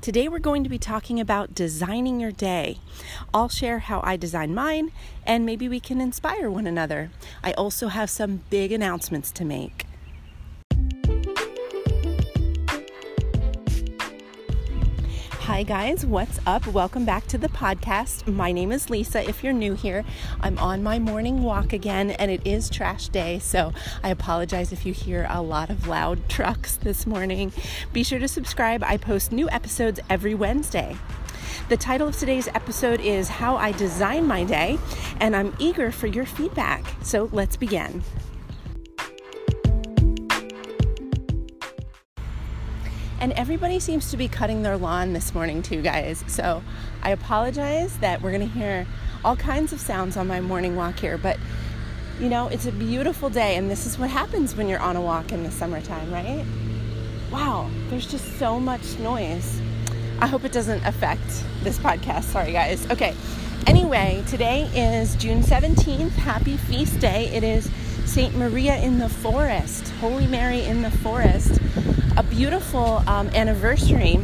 Today we're going to be talking about designing your day. I'll share how I design mine and maybe we can inspire one another. I also have some big announcements to make. Hi, guys, what's up? Welcome back to the podcast. My name is Lisa. If you're new here, I'm on my morning walk again, and it is trash day, so I apologize if you hear a lot of loud trucks this morning. Be sure to subscribe, I post new episodes every Wednesday. The title of today's episode is How I Design My Day, and I'm eager for your feedback. So let's begin. And everybody seems to be cutting their lawn this morning, too, guys. So I apologize that we're going to hear all kinds of sounds on my morning walk here. But, you know, it's a beautiful day, and this is what happens when you're on a walk in the summertime, right? Wow, there's just so much noise. I hope it doesn't affect this podcast. Sorry, guys. Okay. Anyway, today is June 17th. Happy feast day. It is St. Maria in the Forest, Holy Mary in the Forest a beautiful um, anniversary.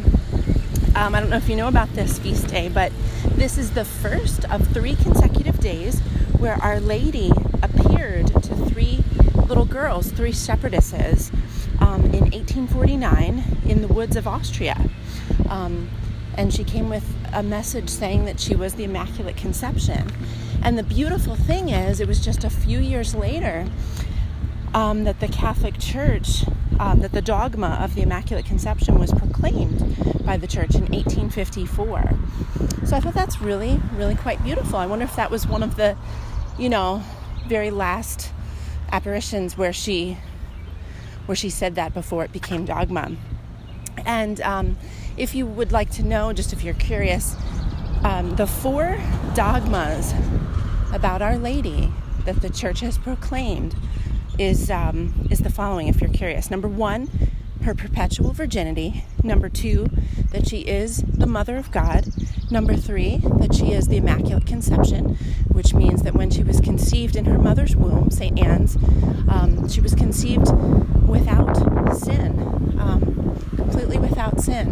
Um, I don't know if you know about this feast day, but this is the first of three consecutive days where Our Lady appeared to three little girls, three shepherdesses, um, in 1849 in the woods of Austria. Um, and she came with a message saying that she was the Immaculate Conception. And the beautiful thing is, it was just a few years later um, that the Catholic Church um, that the dogma of the Immaculate Conception was proclaimed by the church in 1854. So I thought that's really, really quite beautiful. I wonder if that was one of the, you know, very last apparitions where she, where she said that before it became dogma. And um, if you would like to know, just if you're curious, um, the four dogmas about Our Lady that the church has proclaimed is um, is the following. If you're curious, number one, her perpetual virginity. Number two, that she is the mother of God. Number three, that she is the Immaculate Conception, which means that when she was conceived in her mother's womb, St. Anne's, um, she was conceived without sin, um, completely without sin,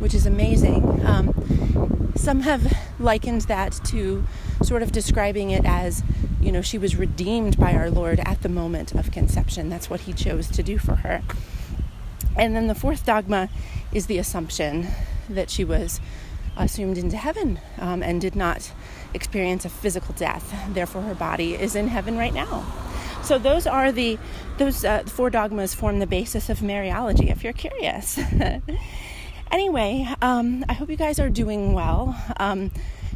which is amazing. Um, some have likened that to sort of describing it as you know, she was redeemed by our Lord at the moment of conception. That's what he chose to do for her. And then the fourth dogma is the assumption that she was assumed into heaven um, and did not experience a physical death. Therefore, her body is in heaven right now. So those are the those uh, four dogmas form the basis of Mariology. If you're curious. anyway, um, I hope you guys are doing well. Um,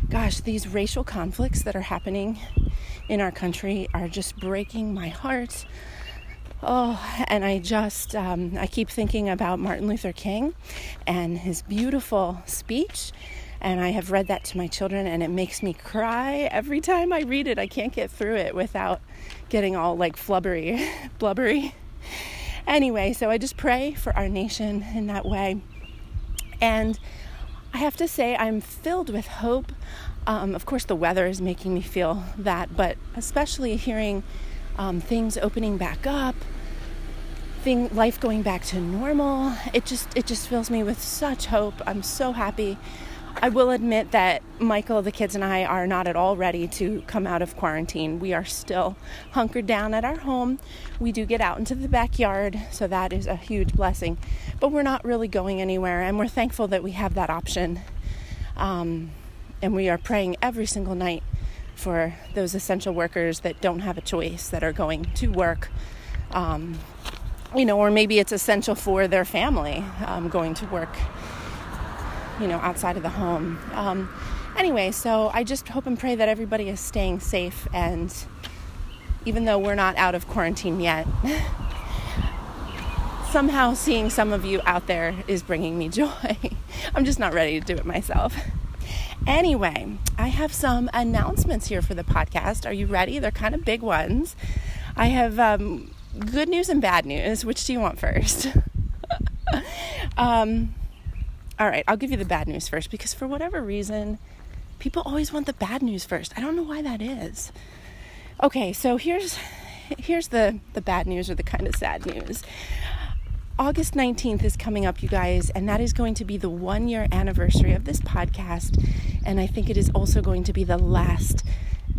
gosh, these racial conflicts that are happening in our country are just breaking my heart. Oh, and I just, um, I keep thinking about Martin Luther King and his beautiful speech. And I have read that to my children, and it makes me cry every time I read it. I can't get through it without getting all like flubbery, blubbery. Anyway, so I just pray for our nation in that way. And I have to say, I'm filled with hope. Um, of course, the weather is making me feel that, but especially hearing um, things opening back up, thing, life going back to normal, it just it just fills me with such hope. I'm so happy I will admit that Michael, the kids, and I are not at all ready to come out of quarantine. We are still hunkered down at our home. We do get out into the backyard, so that is a huge blessing. But we're not really going anywhere, and we're thankful that we have that option. Um, and we are praying every single night for those essential workers that don't have a choice, that are going to work. Um, you know, or maybe it's essential for their family um, going to work you know, outside of the home. Um, anyway, so I just hope and pray that everybody is staying safe. And even though we're not out of quarantine yet, somehow seeing some of you out there is bringing me joy. I'm just not ready to do it myself. Anyway, I have some announcements here for the podcast. Are you ready? They're kind of big ones. I have um, good news and bad news. Which do you want first? um, all right, I'll give you the bad news first because for whatever reason, people always want the bad news first. I don't know why that is. Okay, so here's here's the the bad news or the kind of sad news. August 19th is coming up, you guys, and that is going to be the one year anniversary of this podcast. And I think it is also going to be the last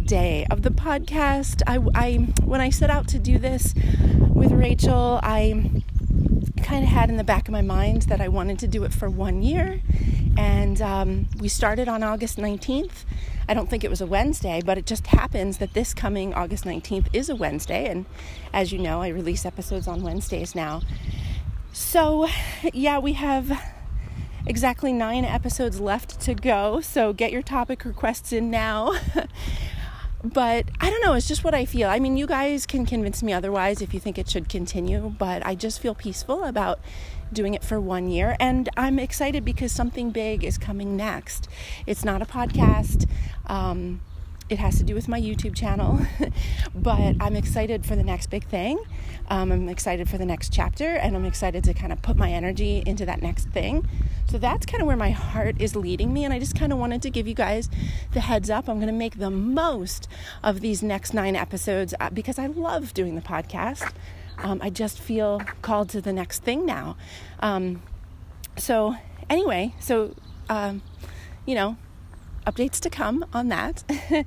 day of the podcast. I, I when I set out to do this with Rachel, I kind of had in the back of my mind that I wanted to do it for one year. And um, we started on August 19th. I don't think it was a Wednesday, but it just happens that this coming August 19th is a Wednesday. And as you know, I release episodes on Wednesdays now. So, yeah, we have exactly nine episodes left to go. So, get your topic requests in now. but I don't know, it's just what I feel. I mean, you guys can convince me otherwise if you think it should continue, but I just feel peaceful about doing it for one year. And I'm excited because something big is coming next. It's not a podcast. Um, it has to do with my YouTube channel, but I'm excited for the next big thing. Um, I'm excited for the next chapter, and I'm excited to kind of put my energy into that next thing. So that's kind of where my heart is leading me, and I just kind of wanted to give you guys the heads up. I'm going to make the most of these next nine episodes uh, because I love doing the podcast. Um, I just feel called to the next thing now. Um, so, anyway, so, um, you know, updates to come on that.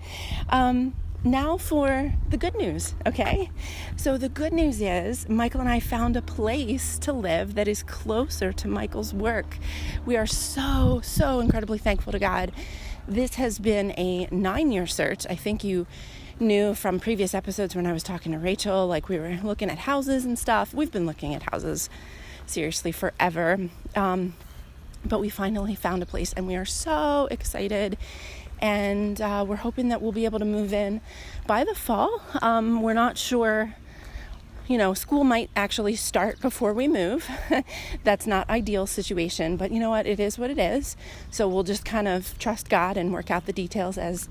um, now for the good news, okay? So, the good news is Michael and I found a place to live that is closer to Michael's work. We are so, so incredibly thankful to God. This has been a nine year search. I think you knew from previous episodes when I was talking to Rachel, like we were looking at houses and stuff. We've been looking at houses seriously forever. Um, but we finally found a place and we are so excited. And uh, we're hoping that we'll be able to move in by the fall. Um, we're not sure you know school might actually start before we move. That's not ideal situation but you know what? It is what it is. So we'll just kind of trust god and work out the details as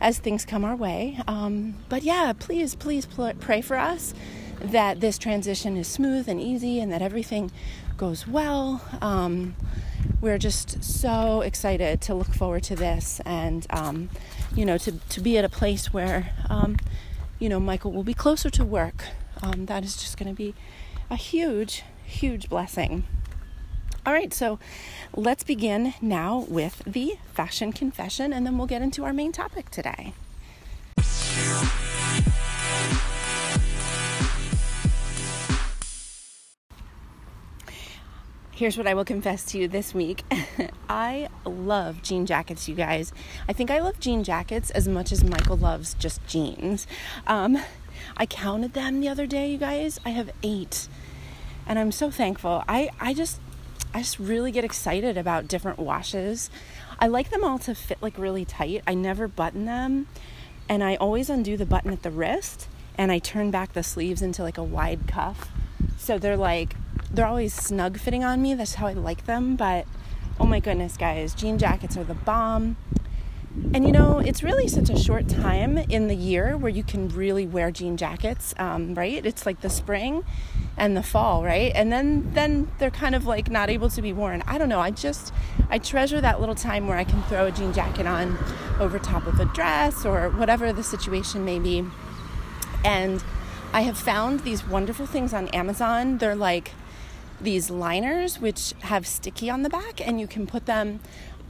as things come our way. Um, but yeah please please pl- pray for us that this transition is smooth and easy and that everything goes well. Um, we're just so excited to look forward to this and um, you know to, to be at a place where um, you know michael will be closer to work. Um, that is just going to be a huge huge blessing. All right so let's begin now with the fashion confession and then we'll get into our main topic today here's what I will confess to you this week. I love jean jackets, you guys. I think I love jean jackets as much as Michael loves just jeans. Um, I counted them the other day, you guys. I have eight, and I'm so thankful. I I just I just really get excited about different washes. I like them all to fit like really tight. I never button them, and I always undo the button at the wrist, and I turn back the sleeves into like a wide cuff, so they're like they're always snug fitting on me. That's how I like them. But oh my goodness, guys, jean jackets are the bomb. And you know, it's really such a short time in the year where you can really wear jean jackets, um, right? It's like the spring and the fall, right? And then then they're kind of like not able to be worn. I don't know. I just I treasure that little time where I can throw a jean jacket on over top of a dress or whatever the situation may be. And I have found these wonderful things on Amazon. They're like these liners which have sticky on the back and you can put them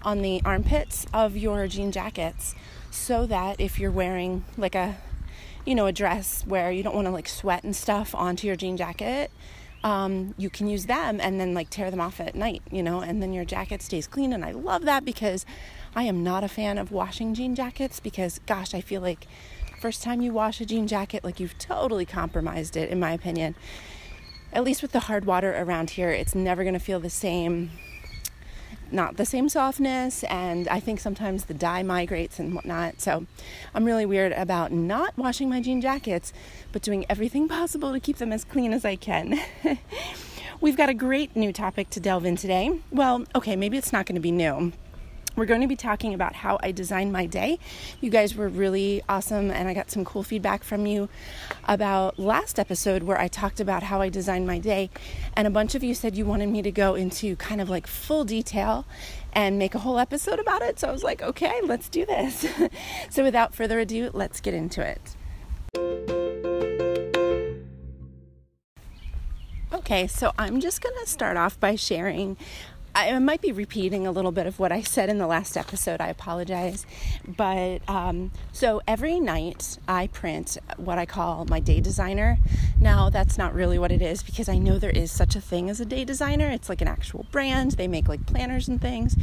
on the armpits of your jean jackets so that if you're wearing like a you know a dress where you don't want to like sweat and stuff onto your jean jacket um, you can use them and then like tear them off at night you know and then your jacket stays clean. And i love that because i am not a fan of washing jean jackets because gosh i feel like first time you wash a jean jacket like you've totally compromised it in my opinion at least with the hard water around here, it's never going to feel the same, not the same softness. And I think sometimes the dye migrates and whatnot. So I'm really weird about not washing my jean jackets, but doing everything possible to keep them as clean as I can. We've got a great new topic to delve in today. Well, okay, maybe it's not going to be new we're going to be talking about how I design my day. You guys were really awesome, and I got some cool feedback from you about last episode where I talked about how I design my day. And a bunch of you said you wanted me to go into kind of like full detail and make a whole episode about it. So I was like, okay, let's do this. so without further ado, let's get into it. Okay, so I'm just to start off by sharing. I might be repeating a little bit of what I said in the last episode. I apologize. But um, so every night I print what I call my day designer. Now, that's not really what it is because I know there is such a thing as a day designer. It's like an actual brand, they make like planners and things.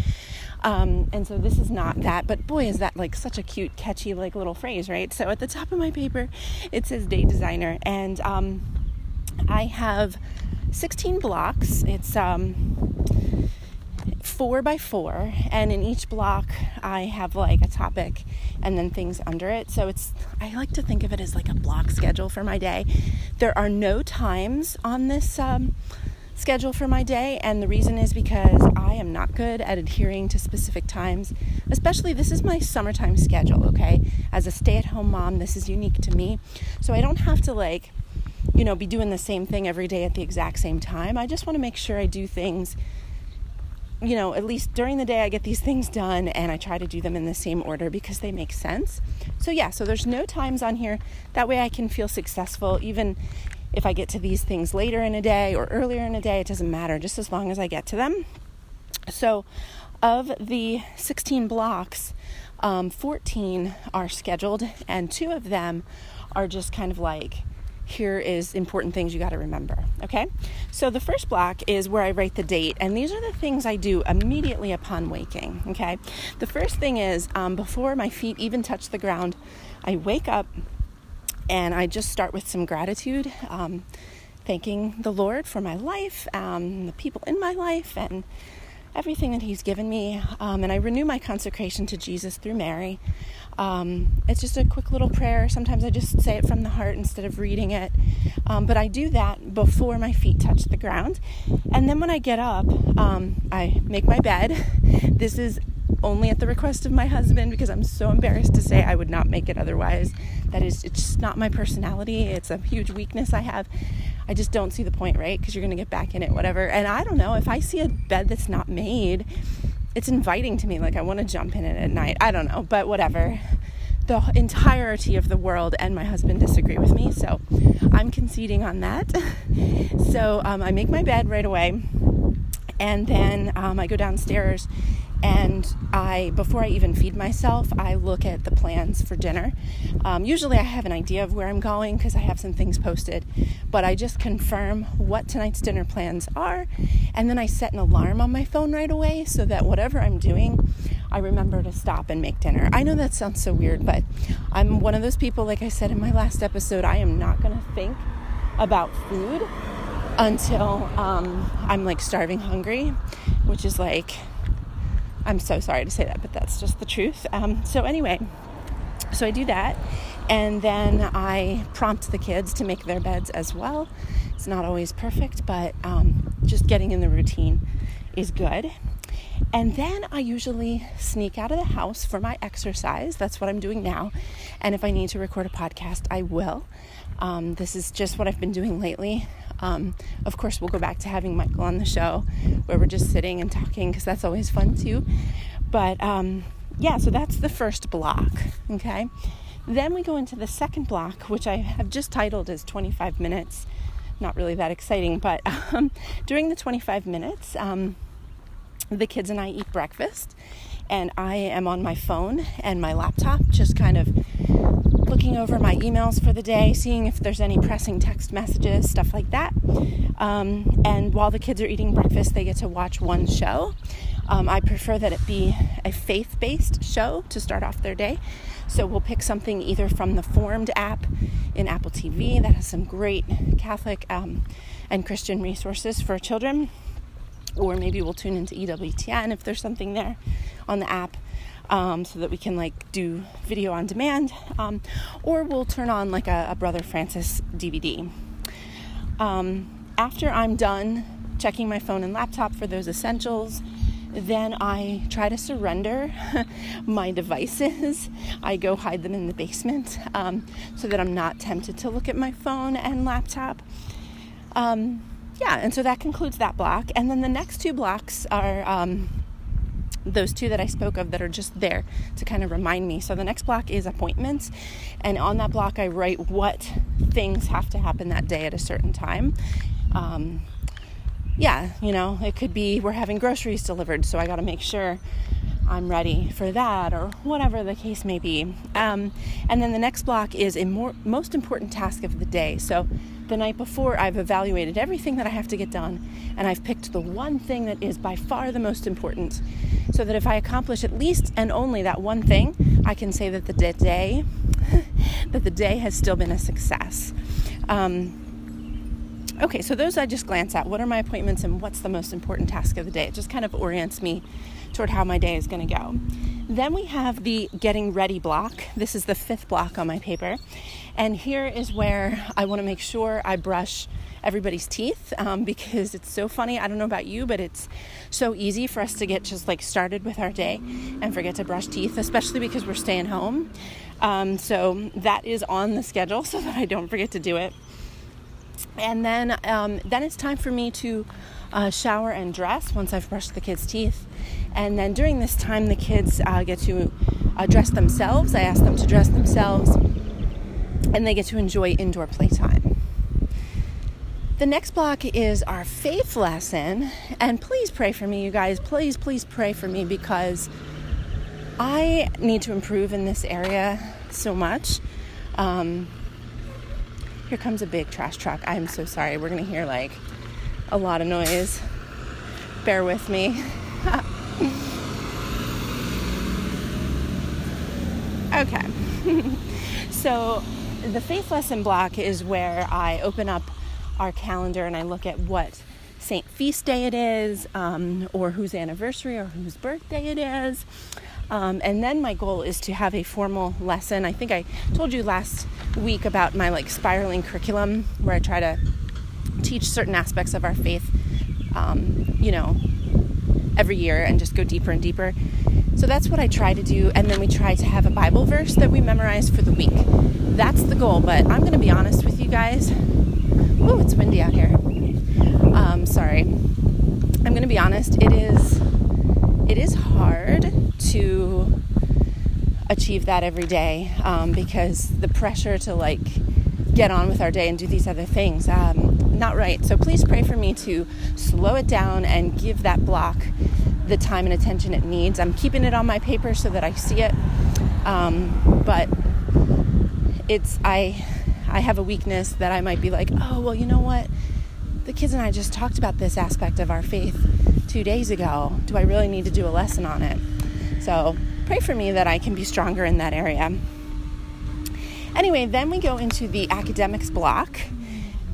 Um, and so this is not that, but boy, is that like such a cute, catchy, like little phrase, right? So at the top of my paper, it says day designer. And um, I have 16 blocks. It's um, four by four, and in each block, I have like a topic and then things under it. So it's, I like to think of it as like a block schedule for my day. There are no times on this um, schedule for my day, and the reason is because I am not good at adhering to specific times, especially this is my summertime schedule, okay? As a stay at home mom, this is unique to me. So I don't have to like, you know, be doing the same thing every day at the exact same time. I just want to make sure I do things, you know, at least during the day, I get these things done and I try to do them in the same order because they make sense. So, yeah, so there's no times on here. That way I can feel successful, even if I get to these things later in a day or earlier in a day, it doesn't matter, just as long as I get to them. So, of the 16 blocks, um, 14 are scheduled, and two of them are just kind of like here is important things you got to remember. Okay, so the first block is where I write the date, and these are the things I do immediately upon waking. Okay, the first thing is um, before my feet even touch the ground, I wake up and I just start with some gratitude, um, thanking the Lord for my life, um, the people in my life, and everything that He's given me. Um, and I renew my consecration to Jesus through Mary. Um, it's just a quick little prayer. Sometimes I just say it from the heart instead of reading it. Um, but I do that before my feet touch the ground. And then when I get up, um, I make my bed. This is only at the request of my husband because I'm so embarrassed to say I would not make it otherwise. That is, it's just not my personality. It's a huge weakness I have. I just don't see the point, right? Because you're going to get back in it, whatever. And I don't know if I see a bed that's not made it's inviting to me. Like I want to jump in it at night. I don't know, but whatever. The entirety of the world and my husband disagree with me, so I'm conceding on that. so um, I make my bed right away, and then um, I go downstairs and I, before I even feed myself, I look at the plans for dinner. Um, usually, I have an idea of where I'm going because I have some things posted, but I just confirm what tonight's dinner plans are, and then I set an alarm on my phone right away so that whatever I'm doing, I remember to stop and make dinner. I know that sounds so weird, but I'm one of those people, like I said in my last episode, I am not going to think about food until um, I'm like starving hungry, which is like I'm so sorry to say that, but that's just the truth. Um, so, anyway, so I do that, and then I prompt the kids to make their beds as well. It's not always perfect, but um, just getting in the routine is good. And then I usually sneak out of the house for my exercise. That's what I'm doing now. And if I need to record a podcast, I will. Um, this is just what I've been doing lately. Um, of course, we'll go back to having Michael on the show where we're just sitting and talking because that's always fun too. But um, yeah, so that's the first block, okay? Then we go into the second block, which I have just titled as 25 minutes. Not really that exciting, but um, during the 25 minutes, um, the kids and I eat breakfast, and I am on my phone and my laptop, just kind of looking over my emails for the day, seeing if there's any pressing text messages, stuff like that. Um, and while the kids are eating breakfast, they get to watch one show. Um, I prefer that it be a faith based show to start off their day. So we'll pick something either from the Formed app in Apple TV that has some great Catholic um, and Christian resources for children, or maybe we'll tune into EWTN if there's something there on the app um, so that we can like do video on demand, um, or we'll turn on like a, a Brother Francis DVD. Um, after I'm done checking my phone and laptop for those essentials, then I try to surrender my devices. I go hide them in the basement um, so that I'm not tempted to look at my phone and laptop. Um, yeah, and so that concludes that block. And then the next two blocks are um, those two that I spoke of that are just there to kind of remind me. So the next block is appointments, and on that block I write what things have to happen that day at a certain time. Um, yeah, you know, it could be we're having groceries delivered, so I got to make sure I'm ready for that or whatever the case may be. Um, and then the next block is a more, most important task of the day. So the night before, I've evaluated everything that I have to get done and I've picked the one thing that is by far the most important. So that if I accomplish at least and only that one thing, I can say that the day that the day has still been a success. Um, okay, so those I just glance at. What are my appointments and what's the most important task of the day? It just kind of orients me toward how my day is going to go. Then we have the getting ready block. This is the fifth block on my paper. And here is where I want to make sure I brush everybody's teeth um, because it's so funny. I don't know about you, but it's so easy for us to get just like started with our day and forget to brush teeth, especially because we're staying home. Um, so that is on the schedule so that I don't forget to do it. And then, um, then it's time for me to uh, shower and dress once I've brushed the kids' teeth. And then during this time, the kids uh, get to uh, dress themselves. I ask them to dress themselves, and they get to enjoy indoor playtime. The next block is our faith lesson. And please pray for me, you guys. Please, please pray for me because I need to improve in this area so much. Um, here comes a big trash truck. I'm so sorry. We're going to hear like a lot of noise. Bear with me. okay. so, the faith lesson block is where I open up our calendar and I look at what saint feast day it is, um, or whose anniversary or whose birthday it is. Um, and then my goal is to have a formal lesson. I think I told you last week about my like spiraling curriculum where I try to teach certain aspects of our faith, um, you know, every year and just go deeper and deeper. So that's what I try to do. And then we try to have a Bible verse that we memorize for the week. That's the goal. But I'm going to be honest with you guys. Oh, it's windy out here. Um, sorry. I'm going to be honest. It is. It is hard to achieve that every day um, because the pressure to like get on with our day and do these other things. Um, not right. So please pray for me to slow it down and give that block the time and attention it needs. I'm keeping it on my paper so that I see it. Um, but it's I I have a weakness that I might be like, oh well, you know what? The kids and I just talked about this aspect of our faith two days ago. Do I really need to do a lesson on it? So pray for me that I can be stronger in that area. Anyway, then we go into the academics block.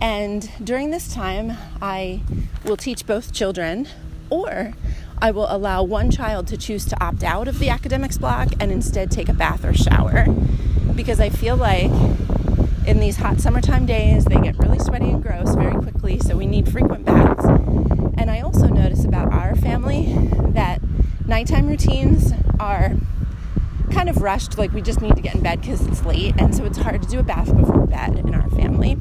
And during this time, I will teach both children, or I will allow one child to choose to opt out of the academics block and instead take a bath or shower. Because I feel like in these hot summertime days, they get really sweaty and gross very quickly, so we need frequent baths. And I also notice about our family that nighttime routines are kind of rushed, like we just need to get in bed because it's late, and so it's hard to do a bath before bed in our family.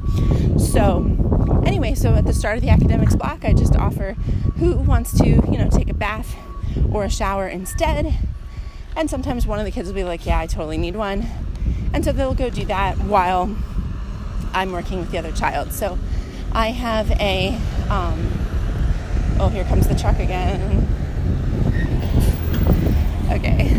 So, anyway, so at the start of the academics block, I just offer who wants to, you know, take a bath or a shower instead. And sometimes one of the kids will be like, Yeah, I totally need one. And so they'll go do that while I'm working with the other child. So I have a, um, oh, here comes the truck again. Okay.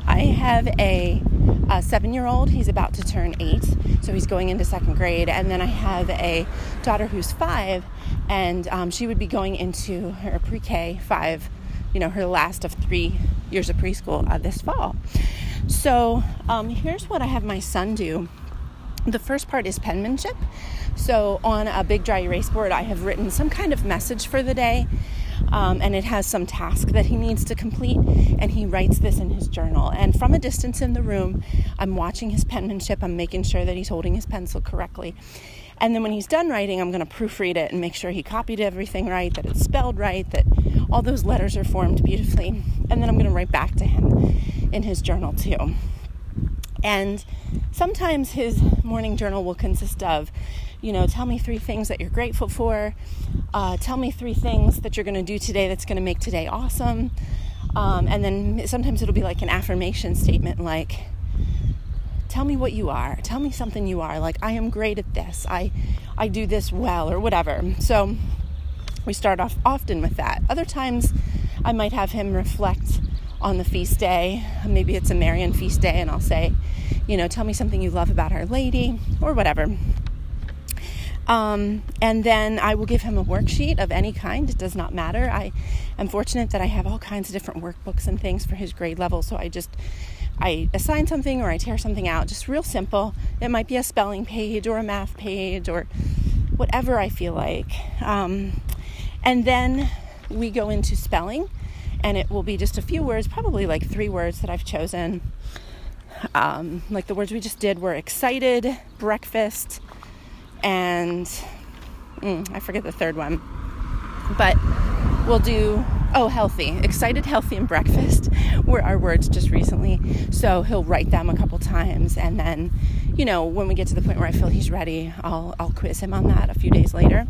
I have a, a seven year old. He's about to turn eight. So he's going into second grade. And then I have a daughter who's five, and um, she would be going into her pre K five, you know, her last of three years of preschool uh, this fall. So um, here's what I have my son do. The first part is penmanship. So on a big dry erase board, I have written some kind of message for the day um, and it has some task that he needs to complete, and he writes this in his journal. And from a distance in the room, I'm watching his penmanship, I'm making sure that he's holding his pencil correctly. And then when he's done writing, I'm going to proofread it and make sure he copied everything right, that it's spelled right, that all those letters are formed beautifully. And then I'm going to write back to him in his journal too. And sometimes his morning journal will consist of, you know, tell me three things that you're grateful for, uh, tell me three things that you're going to do today that's going to make today awesome. Um, and then sometimes it'll be like an affirmation statement like, tell me what you are. Tell me something you are. Like, I am great at this. I, I do this well or whatever. So we start off often with that. Other times I might have him reflect on the feast day. Maybe it's a Marian feast day, and I'll say, you know, tell me something you love about Our Lady or whatever. Um, and then I will give him a worksheet of any kind. It does not matter. I am fortunate that I have all kinds of different workbooks and things for his grade level. So I just I assign something or I tear something out, just real simple. It might be a spelling page or a math page or whatever I feel like. Um, and then we go into spelling, and it will be just a few words, probably like three words that I've chosen. Um, like the words we just did were excited, breakfast, and mm, I forget the third one. But we'll do, oh, healthy. Excited, healthy, and breakfast were our words just recently. So he'll write them a couple times. And then, you know, when we get to the point where I feel he's ready, I'll, I'll quiz him on that a few days later.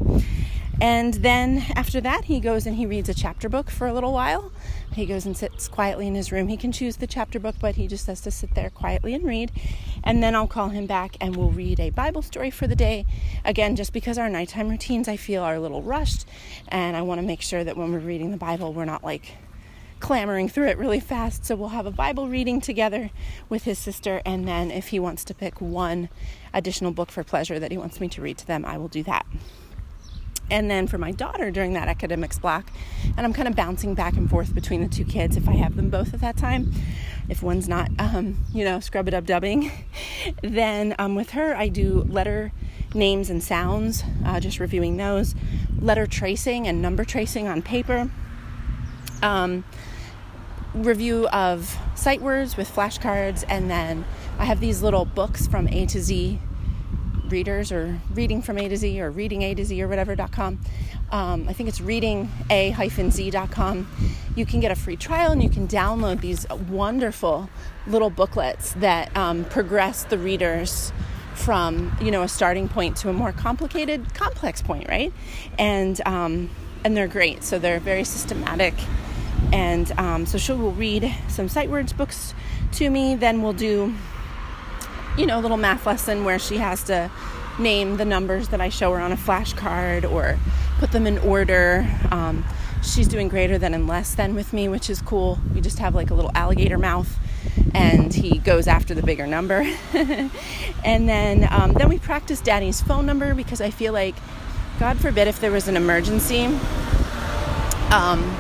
And then after that, he goes and he reads a chapter book for a little while. He goes and sits quietly in his room. He can choose the chapter book, but he just has to sit there quietly and read. And then I'll call him back and we'll read a Bible story for the day. Again, just because our nighttime routines I feel are a little rushed, and I want to make sure that when we're reading the Bible, we're not like clamoring through it really fast. So we'll have a Bible reading together with his sister, and then if he wants to pick one additional book for pleasure that he wants me to read to them, I will do that and then for my daughter during that academics block. And I'm kind of bouncing back and forth between the two kids if I have them both at that time. If one's not, um, you know, scrub it up dubbing, then um, with her, I do letter names and sounds, uh, just reviewing those, letter tracing and number tracing on paper. Um, review of sight words with flashcards, and then I have these little books from A to Z readers or reading from A to Z or reading A to Z or whatever.com. Um, I think it's reading a-z.com. You can get a free trial and you can download these wonderful little booklets that um, progress the readers from you know a starting point to a more complicated, complex point, right? And um, and they're great. So they're very systematic. And um, so she will read some sight words books to me. Then we'll do you know, a little math lesson where she has to name the numbers that I show her on a flashcard or put them in order. Um, she's doing greater than and less than with me, which is cool. We just have like a little alligator mouth, and he goes after the bigger number. and then um, then we practice Daddy's phone number because I feel like, God forbid, if there was an emergency. Um,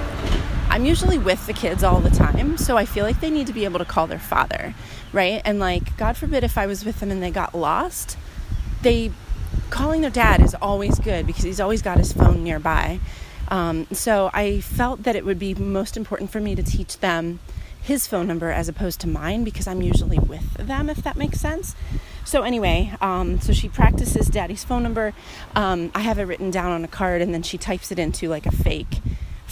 I'm usually with the kids all the time, so I feel like they need to be able to call their father, right? And like, God forbid if I was with them and they got lost, they calling their dad is always good because he's always got his phone nearby. Um, so I felt that it would be most important for me to teach them his phone number as opposed to mine because I'm usually with them, if that makes sense. So anyway, um, so she practices daddy's phone number. Um, I have it written down on a card, and then she types it into like a fake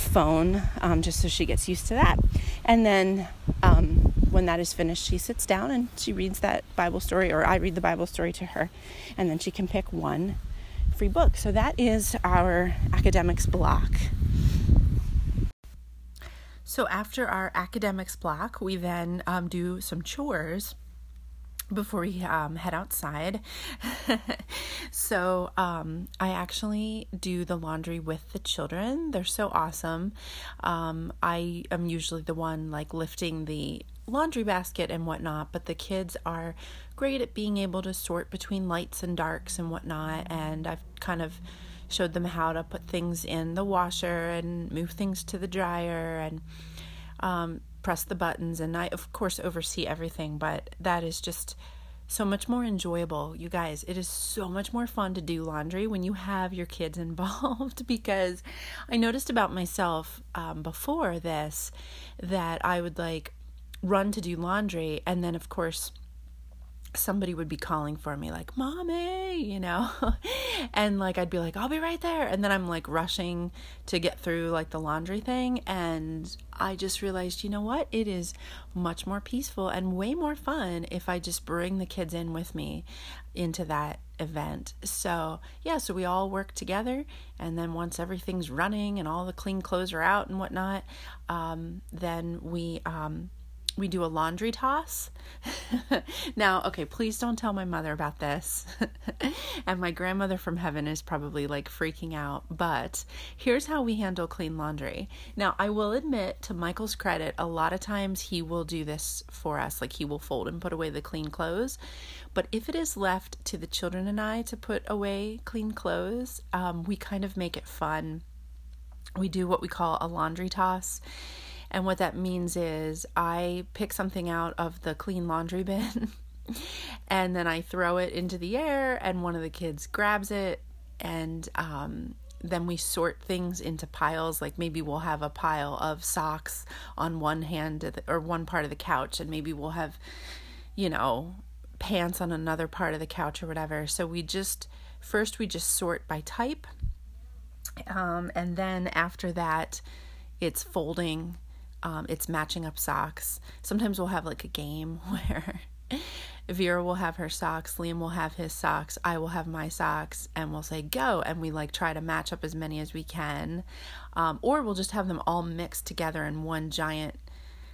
phone um, just so she gets used to that. And then um, when that is finished, she sits down and she reads that Bible story, or I read the Bible story to her, and then she can pick one free book. So that is our academics block. So after our academics block, we then um, do some chores before we um, head outside. so, um, I actually do the laundry with the children. They're so awesome. Um, I am usually the one like lifting the laundry basket and whatnot, but the kids are great at being able to sort between lights and darks and whatnot. And I've kind of showed them how to put things in the washer and move things to the dryer and um, press the buttons and I of course oversee everything, but that is just so much more enjoyable. You guys, it is so much more fun to do laundry when you have your kids involved because I noticed about myself um, before this that I would like run to do laundry and then of course somebody would be calling for me like mommy you know? And like i'd be like i'll be right there. And then i'm like rushing to get through like the laundry thing and i just realized you know what? It is much more peaceful and way more fun if i just bring the kids in with me into that event. So yeah so we all work together and then once everything's running and all the clean clothes are out and whatnot um, then we um, we do a laundry toss. now, okay, please don't tell my mother about this. and my grandmother from heaven is probably like freaking out. But here's how we handle clean laundry. Now, I will admit, to Michael's credit, a lot of times he will do this for us. Like he will fold and put away the clean clothes. But if it is left to the children and I to put away clean clothes, um, we kind of make it fun. We do what we call a laundry toss and what that means is I pick something out of the clean laundry bin and then I throw it into the air, and one of the kids grabs it. And um, then we sort things into piles. Like maybe we'll have a pile of socks on one hand or one part of the couch, and maybe we'll have, you know, pants on another part of the couch or whatever. So we just, first, we just sort by type. Um, and then after that, it's folding um, it's matching up socks. Sometimes we'll have like a game where Vera will have her socks, Liam will have his socks, I will have my socks, and we'll say go, and we like try to match up as many as we can, um, or we'll just have them all mixed together in one giant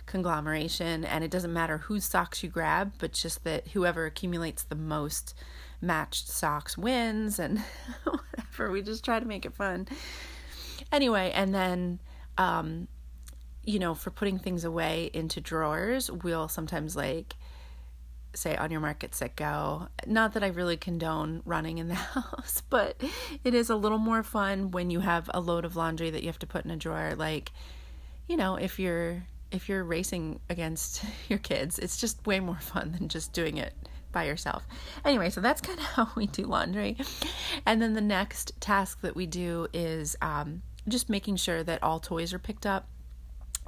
conglomeration, and it doesn't matter whose socks you grab, but just that whoever accumulates the most matched socks wins, and whatever. We just try to make it fun. Anyway, and then um, you know, for putting things away into drawers, we'll sometimes like say on your market set go. Not that I really condone running in the house, but it is a little more fun when you have a load of laundry that you have to put in a drawer. Like, you know, if you're if you're racing against your kids, it's just way more fun than just doing it by yourself. Anyway, so that's kind of how we do laundry. And then the next task that we do is um, just making sure that all toys are picked up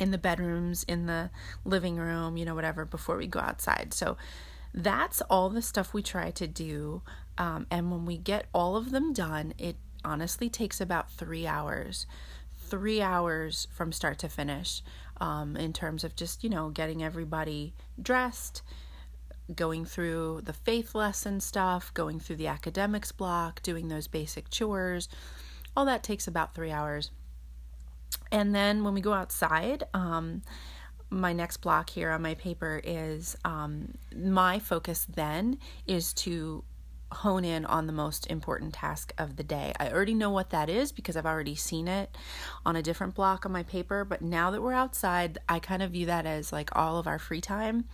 in the bedrooms, in the living room, you know, whatever, before we go outside. So that's all the stuff we try to do. Um, and when we get all of them done, it honestly takes about three hours. Three hours from start to finish um, in terms of just, you know, getting everybody dressed, going through the faith lesson stuff, going through the academics block, doing those basic chores. All that takes about three hours. And then when we go outside, um, my next block here on my paper is um, my focus then is to hone in on the most important task of the day. I already know what that is because I've already seen it on a different block on my paper, but now that we're outside, I kind of view that as like all of our free time.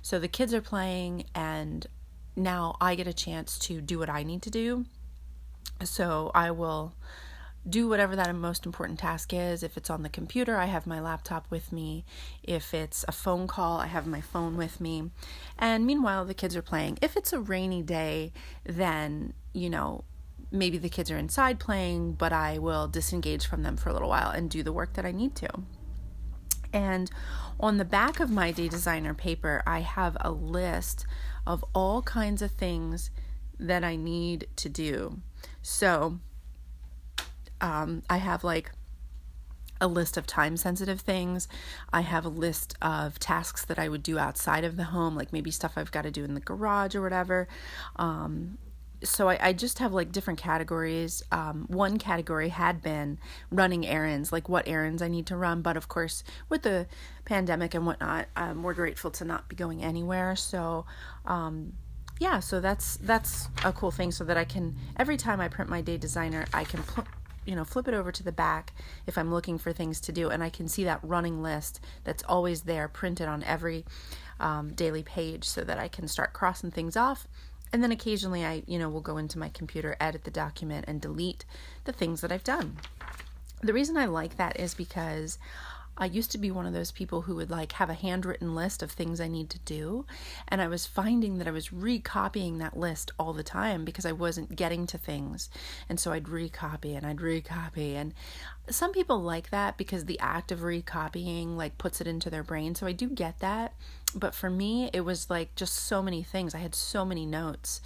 So the kids are playing and now I get a chance to do what I need to do. So I will do whatever that most important task is. If it's on the computer, I have my laptop with me. If it's a phone call, I have my phone with me. And meanwhile, the kids are playing. If it's a rainy day, then, you know, maybe the kids are inside playing, but I will disengage from them for a little while and do the work that I need to. And on the back of my day designer paper, I have a list of all kinds of things that I need to do. So, um, I have like a list of time sensitive things. I have a list of tasks that I would do outside of the home, like maybe stuff I've got to do in the garage or whatever. Um, so I, I, just have like different categories. Um, one category had been running errands, like what errands I need to run. But of course, with the pandemic and whatnot, um, we're grateful to not be going anywhere. So, um, yeah, so that's that's a cool thing. So that I can every time I print my day designer, I can put you know, flip it over to the back if I'm looking for things to do, and I can see that running list that's always there printed on every um, daily page so that I can start crossing things off. And then occasionally I, you know, will go into my computer, edit the document, and delete the things that I've done. The reason I like that is because I used to be one of those people who would like have a handwritten list of things I need to do. And I was finding that I was recopying that list all the time because I wasn't getting to things. And so I'd recopy and I'd recopy. And some people like that because the act of recopying like puts it into their brain. So I do get that. But for me, it was like just so many things. I had so many notes.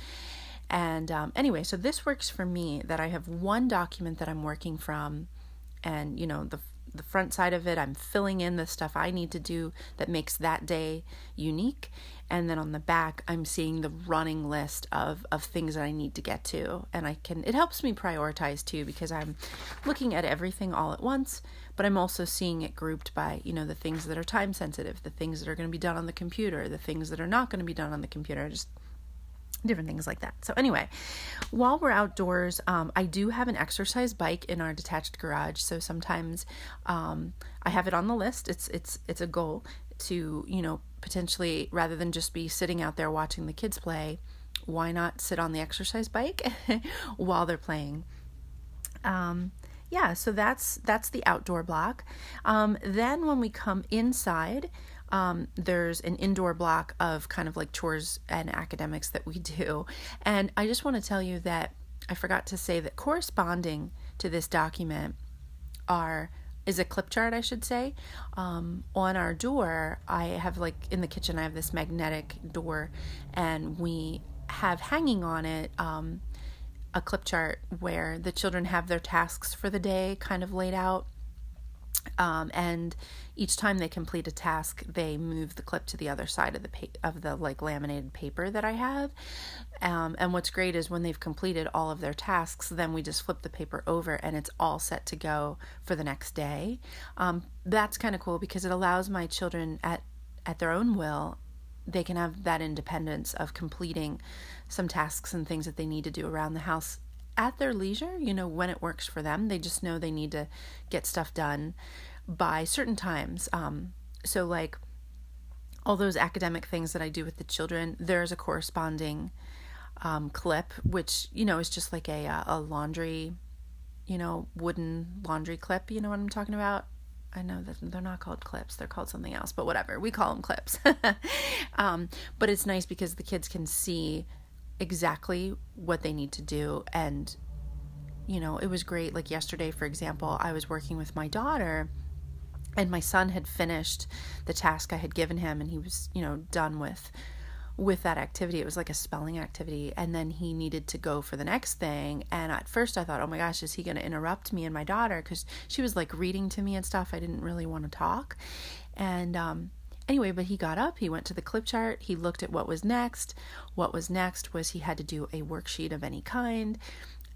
And um, anyway, so this works for me that I have one document that I'm working from and you know the the front side of it, I'm filling in the stuff I need to do that makes that day unique. And then on the back, I'm seeing the running list of, of things that I need to get to. And I can, it helps me prioritize too because I'm looking at everything all at once. but I'm also seeing it grouped by, you know, the things that are time sensitive, the things that are going to be done on the computer, the things that are not going to be done on the computer, just different things like that. So anyway, while we're outdoors, um, I do have an exercise bike in our detached garage. So sometimes um, I have it on the list. It's it's it's a goal to you know potentially rather than just be sitting out there watching the kids play, why not sit on the exercise bike while they're playing? Um, yeah, so that's that's the outdoor block. Um, then when we come inside, um, there's an indoor block of kind of like chores and academics that we do. And I just want to tell you that I forgot to say that corresponding to this document are is a clip chart, I should say. Um, on our door, I have like in the kitchen, I have this magnetic door, and we have hanging on it um, a clip chart where the children have their tasks for the day kind of laid out. Um, and each time they complete a task, they move the clip to the other side of the pa- of the like laminated paper that I have. Um, and what's great is when they've completed all of their tasks, then we just flip the paper over and it's all set to go for the next day. Um, that's kind of cool because it allows my children at at their own will they can have that independence of completing some tasks and things that they need to do around the house at their leisure, you know, when it works for them. They just know they need to get stuff done by certain times. Um, so, like all those academic things that I do with the children, there's a corresponding um, clip, which, you know, is just like a, uh, a laundry, you know, wooden laundry clip. You know what I'm talking about? I know that they're not called clips, they're called something else, but whatever. We call them clips. um, but it's nice because the kids can see exactly what they need to do and you know, it was great like yesterday for example, I was working with my daughter and my son had finished the task I had given him and he was, you know, done with with that activity. It was like a spelling activity. And then he needed to go for the next thing. And at first I thought, oh my gosh, is he going to interrupt me and my daughter? Because she was like reading to me and stuff. I didn't really want to talk. And um, Anyway, but he got up, he went to the clip chart, he looked at what was next. What was next was he had to do a worksheet of any kind.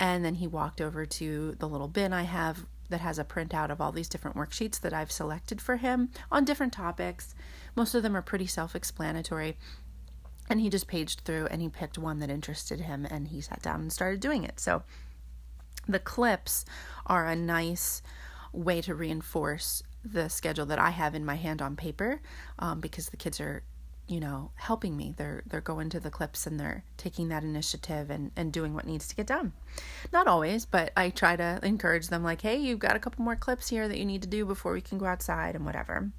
And then he walked over to the little bin I have that has a printout of all these different worksheets that I've selected for him on different topics. Most of them are pretty self explanatory. And he just paged through and he picked one that interested him and he sat down and started doing it. So the clips are a nice way to reinforce the schedule that I have in my hand on paper um, because the kids are you know helping me. They're they're going to the clips and they're taking that initiative and and doing what needs to get done. Not always but i try to encourage them like hey you've got a couple more clips here that you need to do before we can go outside and whatever.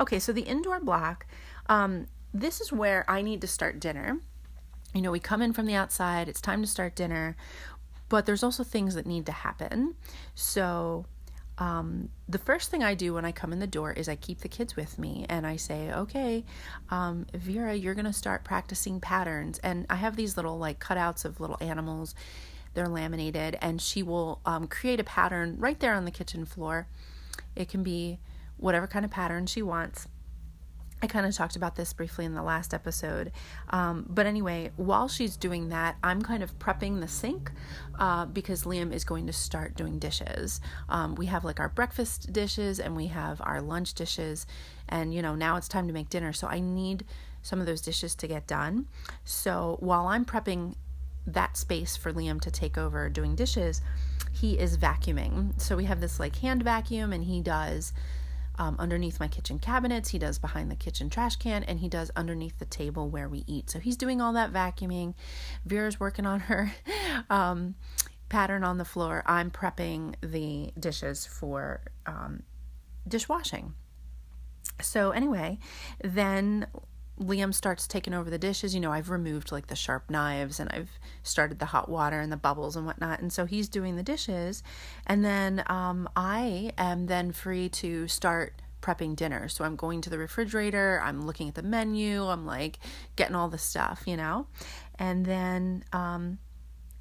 Okay so the indoor block um, this is where i need to start dinner. You know we come in from the outside it's time to start dinner but there's also things that need to happen. So um, the first thing I do when I come in the door is I keep the kids with me and I say, okay, um, Vera, you're going to start practicing patterns. And I have these little like cutouts of little animals, they're laminated, and she will um, create a pattern right there on the kitchen floor. It can be whatever kind of pattern she wants. I kind of talked about this briefly in the last episode. Um, but anyway, while she's doing that, I'm kind of prepping the sink uh, because Liam is going to start doing dishes. Um, we have like our breakfast dishes and we have our lunch dishes. And, you know, now it's time to make dinner. So I need some of those dishes to get done. So while I'm prepping that space for Liam to take over doing dishes, he is vacuuming. So we have this like hand vacuum and he does um, underneath my kitchen cabinets, he does behind the kitchen trash can, and he does underneath the table where we eat. So he's doing all that vacuuming. Vera's working on her um, pattern on the floor. I'm prepping the dishes for um, dishwashing. So, anyway, then Liam starts taking over the dishes. You know, I've removed like the sharp knives and I've started the hot water and the bubbles and whatnot. And so he's doing the dishes. And then um, I am then free to start prepping dinner. So I'm going to the refrigerator, I'm looking at the menu, I'm like getting all the stuff, you know? And then um,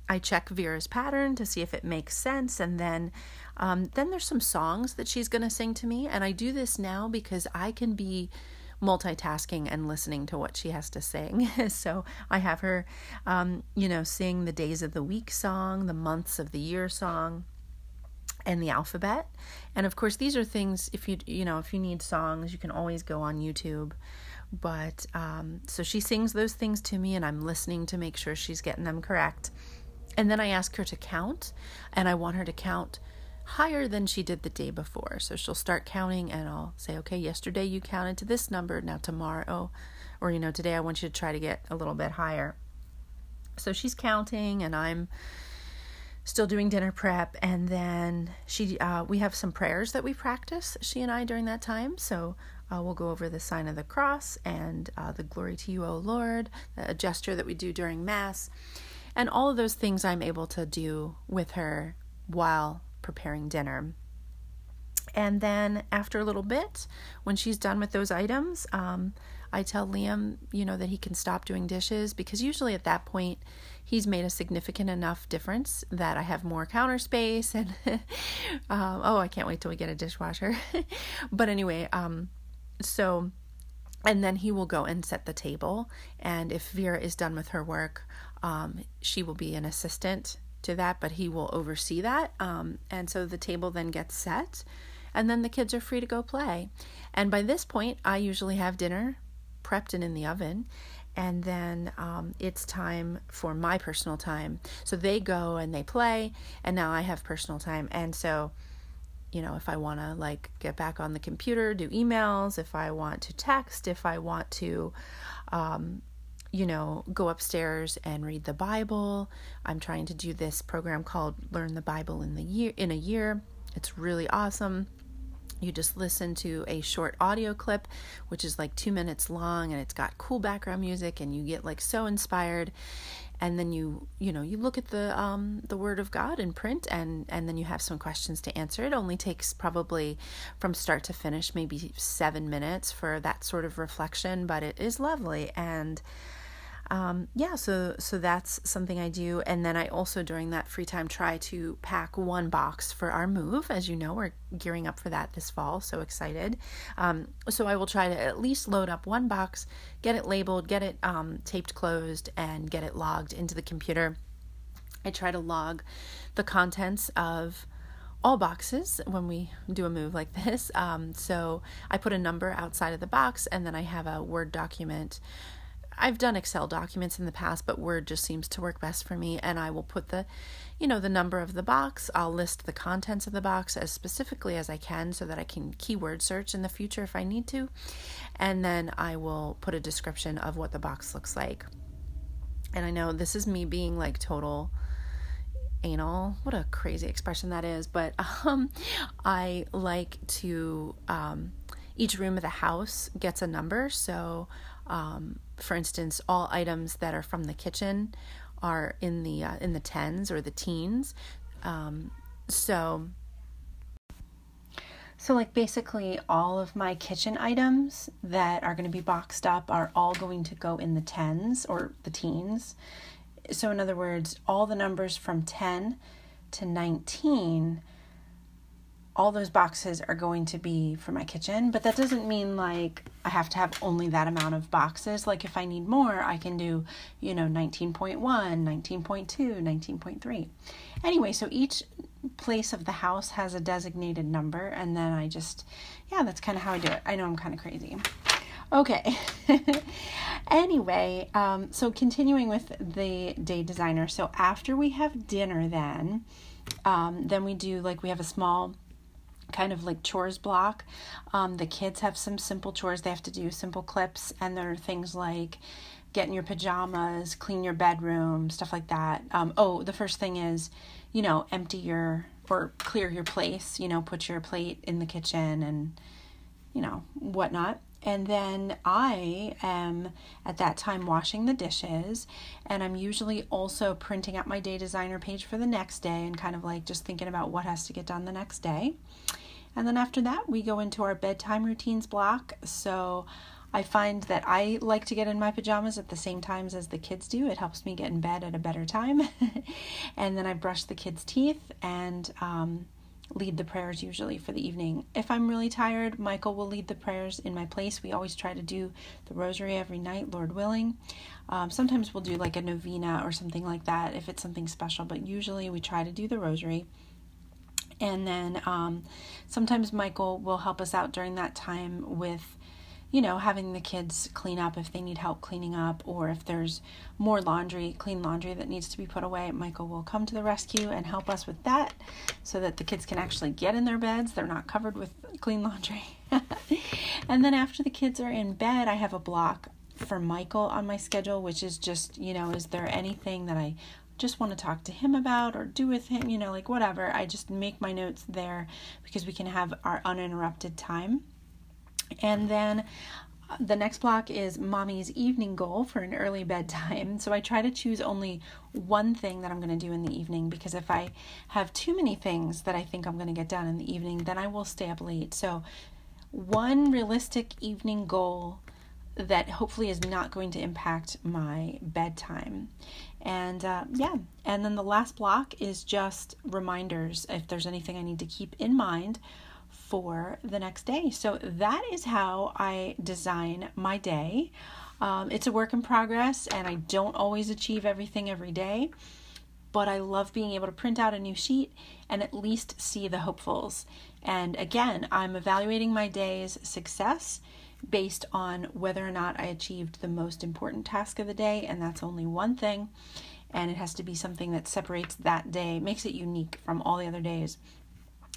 I check Vera's pattern to see if it makes sense. And then um, then there's some songs that she's going to sing to me. And I do this now because I can be multitasking and listening to what she has to sing. so I have her, um, you know, sing the days of the week song, the months of the year song. and the alphabet. And of course, these are things if you you know if you need songs, you can always go on YouTube. But um, so she sings those things to me, and I'm listening to make sure she's getting them correct. And then I ask her to count, and I want her to count higher than she did the day before. So she'll start counting, and I'll say, okay, yesterday you counted to this number, now tomorrow, or you know, today I want you to try to get a little bit higher. So she's counting, and I'm still doing dinner prep and then she uh, we have some prayers that we practice she and i during that time so uh, we'll go over the sign of the cross and uh, the glory to you o lord a gesture that we do during mass and all of those things i'm able to do with her while preparing dinner and then after a little bit when she's done with those items um, i tell liam you know that he can stop doing dishes because usually at that point he's made a significant enough difference that I have more counter space and um, oh, I can't wait till we get a dishwasher. but anyway, um, so and then he will go and set the table. And if Vera is done with her work, um, she will be an assistant to that, but he will oversee that. Um, and so the table then gets set, and then the kids are free to go play. And by this point, I usually have dinner prepped and in the oven and then um, it's time for my personal time. So they go and they play, and now I have personal time. And so, you know, if I want to like get back on the computer, do emails, if I want to text, if I want to, um, you know, go upstairs and read the Bible. I'm trying to do this program called Learn the Bible in the year in a year. It's really awesome you just listen to a short audio clip which is like two minutes long and it's got cool background music and you get like so inspired and then you you know you look at the um the word of god in print and and then you have some questions to answer it only takes probably from start to finish maybe seven minutes for that sort of reflection but it is lovely and um, yeah, so so that's something I do, and then I also during that free time try to pack one box for our move. As you know, we're gearing up for that this fall. So excited! Um, so I will try to at least load up one box, get it labeled, get it um, taped closed, and get it logged into the computer. I try to log the contents of all boxes when we do a move like this. Um, so I put a number outside of the box, and then I have a Word document I've done Excel documents in the past, but Word just seems to work best for me. And I will put the, you know, the number of the box. I'll list the contents of the box as specifically as I can so that I can keyword search in the future if I need to. And then I will put a description of what the box looks like. And I know this is me being like total anal. What a crazy expression that is. But um, I like to, um, each room of the house gets a number. So, um, for instance, all items that are from the kitchen are in the uh, in the tens or the teens. Um, so, so like basically all of my kitchen items that are going to be boxed up are all going to go in the tens or the teens. So in other words, all the numbers from ten to nineteen all those boxes are going to be for my kitchen, but that doesn't mean like I have to have only that amount of boxes. Like if I need more, I can do, you know, 19.1, 19.2, 19.3. Anyway, so each place of the house has a designated number, and then I just, yeah, that's kind of how I do it. I know I'm kind of crazy. Okay. anyway, um, so continuing with the day designer. So after we have dinner, then, um, then we do like we have a small kind of like chores block. Um, the kids have some simple chores they have to do, simple clips, and there are things like get in your pajamas, clean your bedroom, stuff like that. Um, oh, the first thing is, you know, empty your or clear your place, you know, put your plate in the kitchen and, you know, whatnot. And then I am at that time washing the dishes, and I'm usually also printing out my day designer page for the next day and kind of like just thinking about what has to get done the next day. And then after that, we go into our bedtime routines block. So I find that I like to get in my pajamas at the same times as the kids do. It helps me get in bed at a better time. and then I brush the kids' teeth and um, lead the prayers usually for the evening. If I'm really tired, Michael will lead the prayers in my place. We always try to do the rosary every night, Lord willing. Um, sometimes we'll do like a novena or something like that if it's something special, but usually we try to do the rosary. And then um, sometimes Michael will help us out during that time with you know, having the kids clean up if they need help cleaning up, or if there's more laundry, clean laundry that needs to be put away, Michael will come to the rescue and help us with that so that the kids can actually get in their beds. They're not covered with clean laundry. and then after the kids are in bed, I have a block for Michael on my schedule, which is just, you know, is there anything that I just want to talk to him about or do with him, you know, like whatever. I just make my notes there because we can have our uninterrupted time. And then uh, the next block is mommy's evening goal for an early bedtime. So I try to choose only one thing that I'm going to do in the evening because if I have too many things that I think I'm going to get done in the evening, then I will stay up late. So, one realistic evening goal that hopefully is not going to impact my bedtime. And uh, yeah, and then the last block is just reminders if there's anything I need to keep in mind for the next day. So that is how I design my day. Um, it's a work in progress, and I don't always achieve everything every day, but I love being able to print out a new sheet and at least see the hopefuls. And again, I'm evaluating my day's success based on whether or not I achieved the most important task of the day, and that's only one thing. And it has to be something that separates that day, makes it unique from all the other days.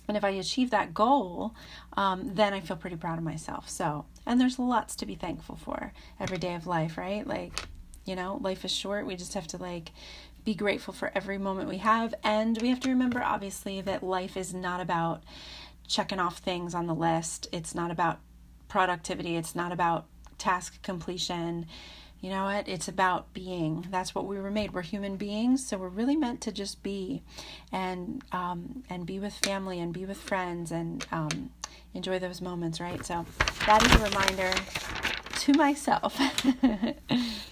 And if I achieve that goal, um, then I feel pretty proud of myself. So, and there's lots to be thankful for every day of life, right? Like, you know, life is short. We just have to like be grateful for every moment we have. And we have to remember, obviously, that life is not about checking off things on the list, it's not about productivity, it's not about task completion you know what? It's about being. That's what we were made. We're human beings, so we're really meant to just be, and um, and be with family and be with friends and um, enjoy those moments. Right. So that is a reminder to myself.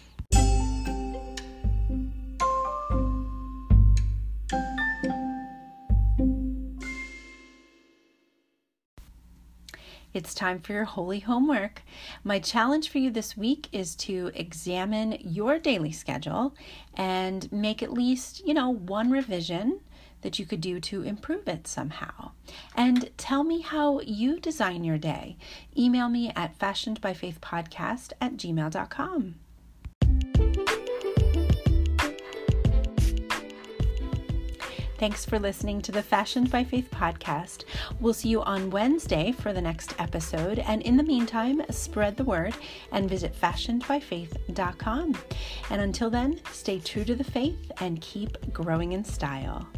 It's time for your holy homework. My challenge for you this week is to examine your daily schedule and make at least, you know, one revision that you could do to improve it somehow. And tell me how you design your day. Email me at fashionedbyfaithpodcast at gmail.com. Thanks for listening to the Fashioned by Faith podcast. We'll see you on Wednesday for the next episode. And in the meantime, spread the word and visit fashionedbyfaith.com. And until then, stay true to the faith and keep growing in style.